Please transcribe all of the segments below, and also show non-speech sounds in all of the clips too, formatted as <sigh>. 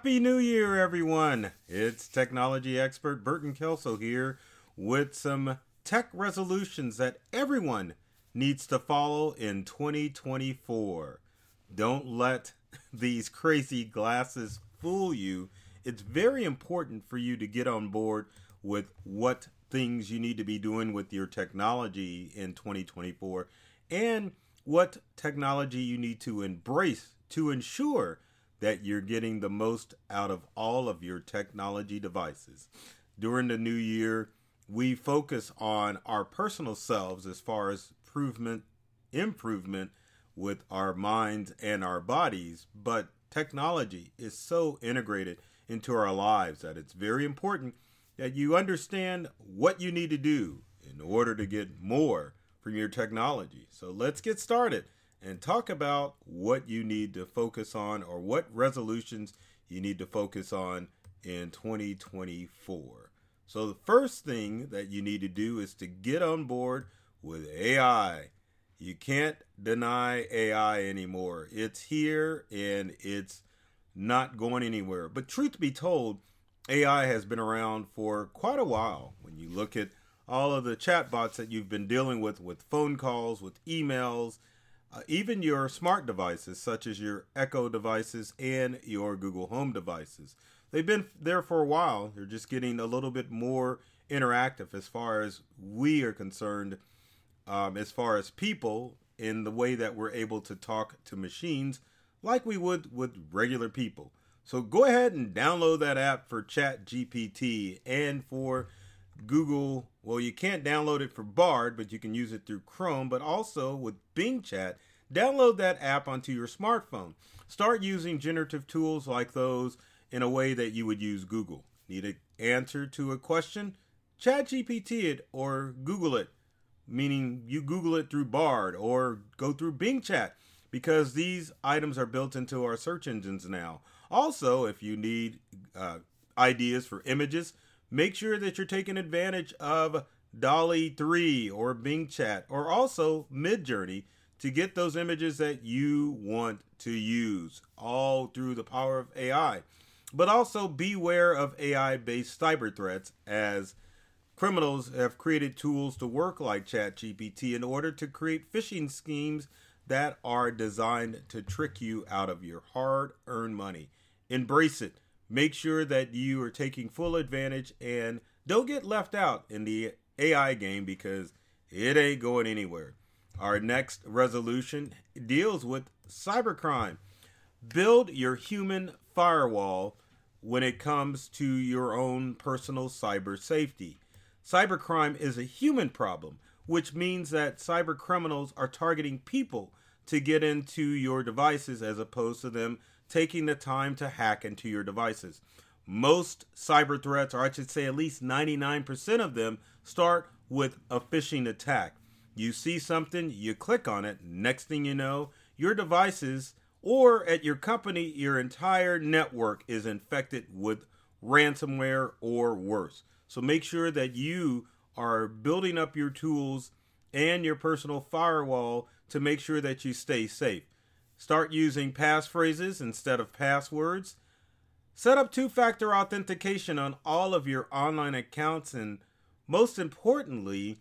Happy New Year, everyone! It's technology expert Burton Kelso here with some tech resolutions that everyone needs to follow in 2024. Don't let <laughs> these crazy glasses fool you. It's very important for you to get on board with what things you need to be doing with your technology in 2024 and what technology you need to embrace to ensure that you're getting the most out of all of your technology devices. During the new year, we focus on our personal selves as far as improvement improvement with our minds and our bodies, but technology is so integrated into our lives that it's very important that you understand what you need to do in order to get more from your technology. So let's get started and talk about what you need to focus on or what resolutions you need to focus on in 2024. So, the first thing that you need to do is to get on board with AI. You can't deny AI anymore. It's here and it's not going anywhere. But, truth be told, AI has been around for quite a while. When you look at all of the chatbots that you've been dealing with, with phone calls, with emails, uh, even your smart devices, such as your Echo devices and your Google Home devices. They've been there for a while. They're just getting a little bit more interactive as far as we are concerned, um, as far as people, in the way that we're able to talk to machines like we would with regular people. So go ahead and download that app for Chat GPT and for Google, well, you can't download it for Bard, but you can use it through Chrome, but also with Bing Chat, download that app onto your smartphone. Start using generative tools like those in a way that you would use Google. Need an answer to a question? Chat GPT it or Google it, meaning you Google it through Bard or go through Bing Chat because these items are built into our search engines now. Also, if you need uh, ideas for images, make sure that you're taking advantage of DALL-E 3 or Bing Chat or also Midjourney to get those images that you want to use all through the power of AI. But also beware of AI based cyber threats as criminals have created tools to work like ChatGPT in order to create phishing schemes that are designed to trick you out of your hard earned money. Embrace it make sure that you are taking full advantage and don't get left out in the AI game because it ain't going anywhere. Our next resolution deals with cybercrime. Build your human firewall when it comes to your own personal cyber safety. Cybercrime is a human problem, which means that cyber criminals are targeting people to get into your devices as opposed to them taking the time to hack into your devices. Most cyber threats, or I should say at least 99% of them, start with a phishing attack. You see something, you click on it, next thing you know, your devices or at your company, your entire network is infected with ransomware or worse. So make sure that you are building up your tools and your personal firewall to make sure that you stay safe. Start using passphrases instead of passwords. Set up two factor authentication on all of your online accounts. And most importantly,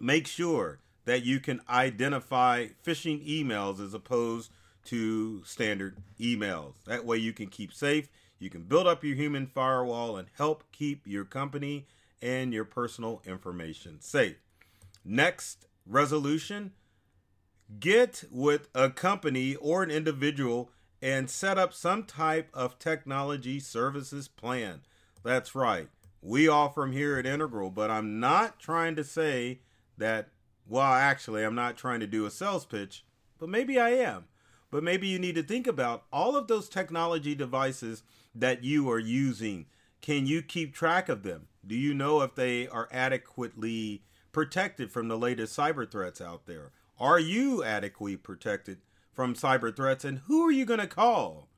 make sure that you can identify phishing emails as opposed to standard emails. That way, you can keep safe, you can build up your human firewall, and help keep your company and your personal information safe. Next resolution get with a company or an individual and set up some type of technology services plan. That's right. We offer them here at Integral, but I'm not trying to say that, well, actually, I'm not trying to do a sales pitch, but maybe I am. But maybe you need to think about all of those technology devices that you are using. Can you keep track of them? Do you know if they are adequately protected from the latest cyber threats out there? Are you adequately protected from cyber threats? And who are you going to call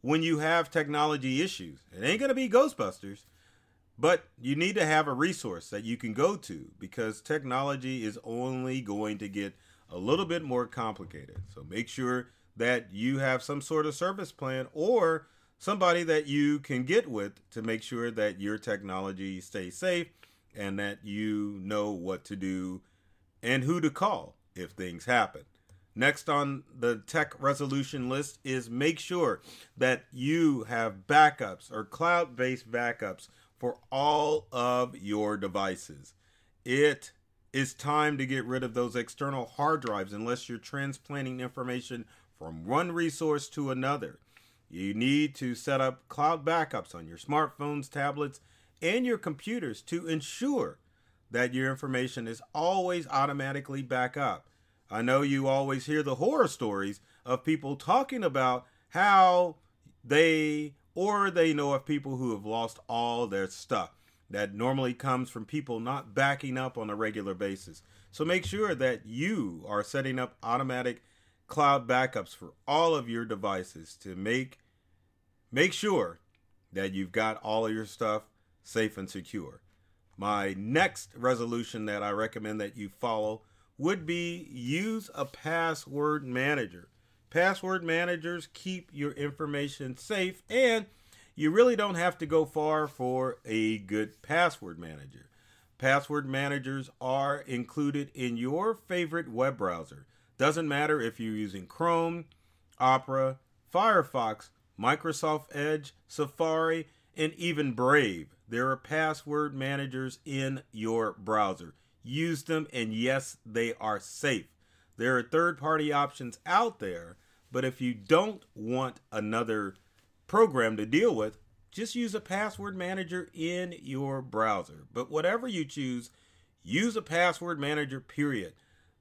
when you have technology issues? It ain't going to be Ghostbusters, but you need to have a resource that you can go to because technology is only going to get a little bit more complicated. So make sure that you have some sort of service plan or somebody that you can get with to make sure that your technology stays safe and that you know what to do and who to call if things happen. Next on the tech resolution list is make sure that you have backups or cloud based backups for all of your devices. It is time to get rid of those external hard drives unless you're transplanting information from one resource to another. You need to set up cloud backups on your smartphones, tablets, and your computers to ensure that your information is always automatically back up. I know you always hear the horror stories of people talking about how they or they know of people who have lost all their stuff. That normally comes from people not backing up on a regular basis. So make sure that you are setting up automatic cloud backups for all of your devices to make make sure that you've got all of your stuff safe and secure. My next resolution that I recommend that you follow would be use a password manager. Password managers keep your information safe and you really don't have to go far for a good password manager. Password managers are included in your favorite web browser. Doesn't matter if you're using Chrome, Opera, Firefox, Microsoft Edge, Safari, and even Brave. There are password managers in your browser. Use them, and yes, they are safe. There are third party options out there, but if you don't want another program to deal with, just use a password manager in your browser. But whatever you choose, use a password manager, period.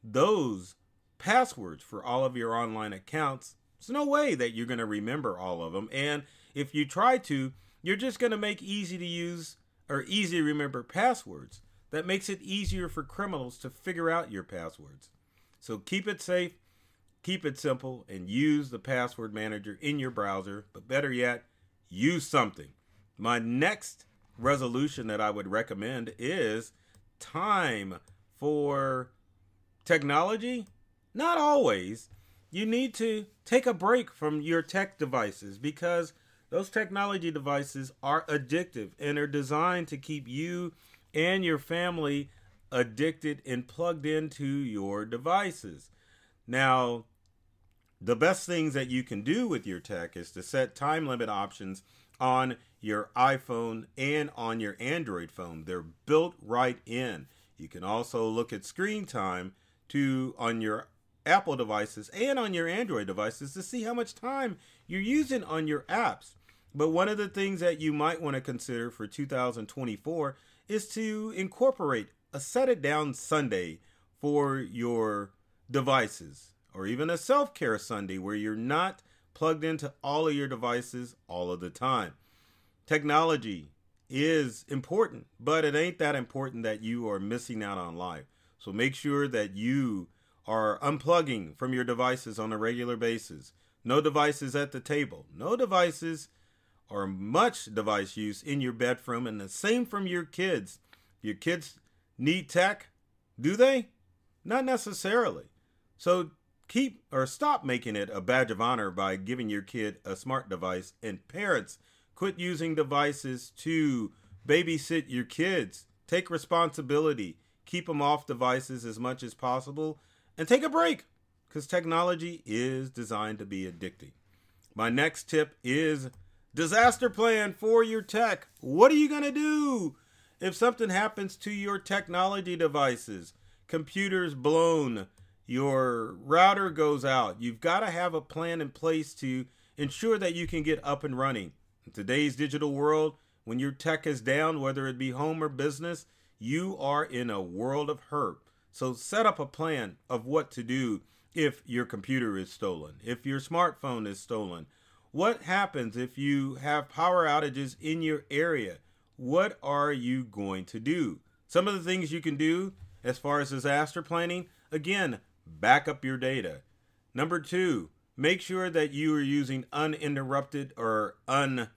Those passwords for all of your online accounts, there's no way that you're going to remember all of them. And if you try to, you're just going to make easy to use or easy to remember passwords. That makes it easier for criminals to figure out your passwords. So keep it safe, keep it simple, and use the password manager in your browser. But better yet, use something. My next resolution that I would recommend is time for technology not always. You need to take a break from your tech devices because those technology devices are addictive and are designed to keep you and your family addicted and plugged into your devices. Now, the best things that you can do with your tech is to set time limit options on your iPhone and on your Android phone. They're built right in. You can also look at screen time to on your Apple devices and on your Android devices to see how much time you're using on your apps. But one of the things that you might want to consider for 2024 is to incorporate a set it down Sunday for your devices, or even a self care Sunday where you're not plugged into all of your devices all of the time. Technology is important, but it ain't that important that you are missing out on life. So make sure that you are unplugging from your devices on a regular basis. No devices at the table. No devices or much device use in your bedroom, and the same from your kids. Your kids need tech, do they? Not necessarily. So keep or stop making it a badge of honor by giving your kid a smart device, and parents quit using devices to babysit your kids. Take responsibility. Keep them off devices as much as possible and take a break because technology is designed to be addicting. My next tip is disaster plan for your tech. What are you going to do if something happens to your technology devices? Computers blown, your router goes out. You've got to have a plan in place to ensure that you can get up and running. In today's digital world, when your tech is down, whether it be home or business, you are in a world of hurt. So set up a plan of what to do if your computer is stolen, if your smartphone is stolen. What happens if you have power outages in your area? What are you going to do? Some of the things you can do as far as disaster planning again, back up your data. Number two, make sure that you are using uninterrupted or un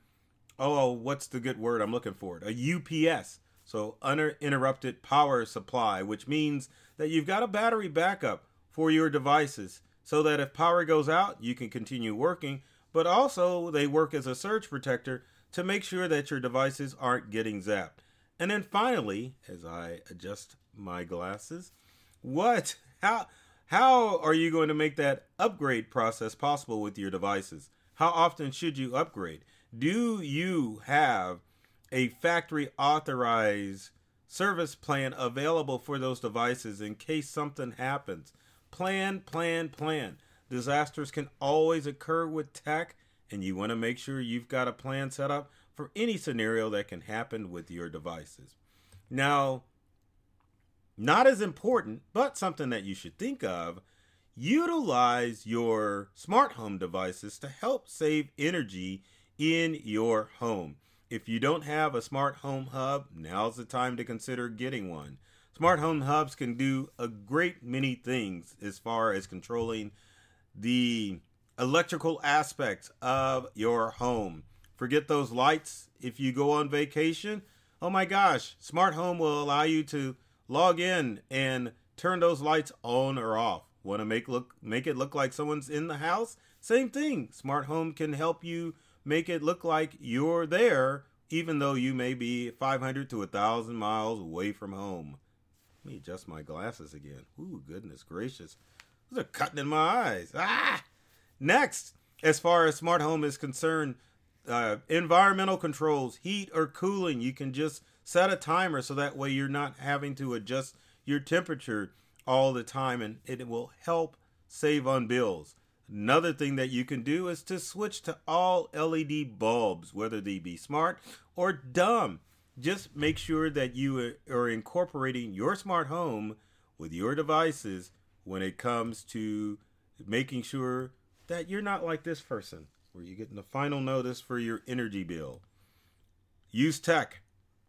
oh what's the good word I'm looking for? A UPS. So uninterrupted power supply, which means that you've got a battery backup for your devices so that if power goes out, you can continue working, but also they work as a surge protector to make sure that your devices aren't getting zapped. And then finally, as I adjust my glasses, what how how are you going to make that upgrade process possible with your devices? How often should you upgrade? Do you have a factory authorized service plan available for those devices in case something happens? Plan, plan, plan. Disasters can always occur with tech, and you want to make sure you've got a plan set up for any scenario that can happen with your devices. Now, not as important, but something that you should think of utilize your smart home devices to help save energy in your home. If you don't have a smart home hub, now's the time to consider getting one. Smart home hubs can do a great many things as far as controlling the electrical aspects of your home. Forget those lights if you go on vacation. Oh my gosh, smart home will allow you to log in and turn those lights on or off. Want to make look make it look like someone's in the house? Same thing. Smart home can help you make it look like you're there even though you may be 500 to 1000 miles away from home. Let me adjust my glasses again. Ooh, goodness gracious. Those are cutting in my eyes. Ah! Next, as far as smart home is concerned, uh, environmental controls, heat or cooling, you can just set a timer so that way you're not having to adjust your temperature all the time and it will help save on bills. Another thing that you can do is to switch to all LED bulbs, whether they be smart or dumb. Just make sure that you are incorporating your smart home with your devices when it comes to making sure that you're not like this person where you're getting the final notice for your energy bill. Use tech.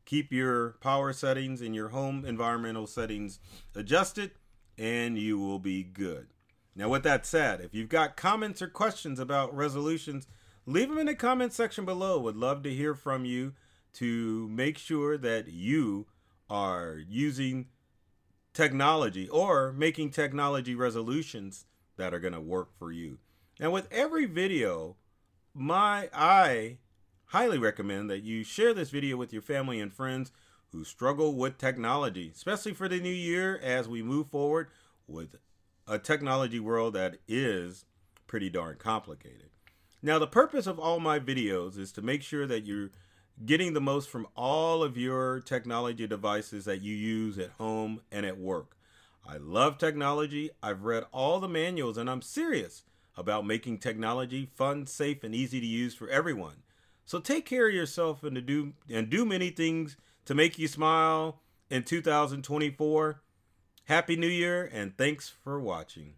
Keep your power settings and your home environmental settings adjusted, and you will be good. Now, with that said, if you've got comments or questions about resolutions, leave them in the comment section below. Would love to hear from you to make sure that you are using technology or making technology resolutions that are going to work for you. And with every video, my I highly recommend that you share this video with your family and friends who struggle with technology, especially for the new year as we move forward with a technology world that is pretty darn complicated. Now, the purpose of all my videos is to make sure that you're getting the most from all of your technology devices that you use at home and at work. I love technology. I've read all the manuals and I'm serious about making technology fun, safe, and easy to use for everyone. So take care of yourself and do and do many things to make you smile in 2024. Happy New Year and thanks for watching.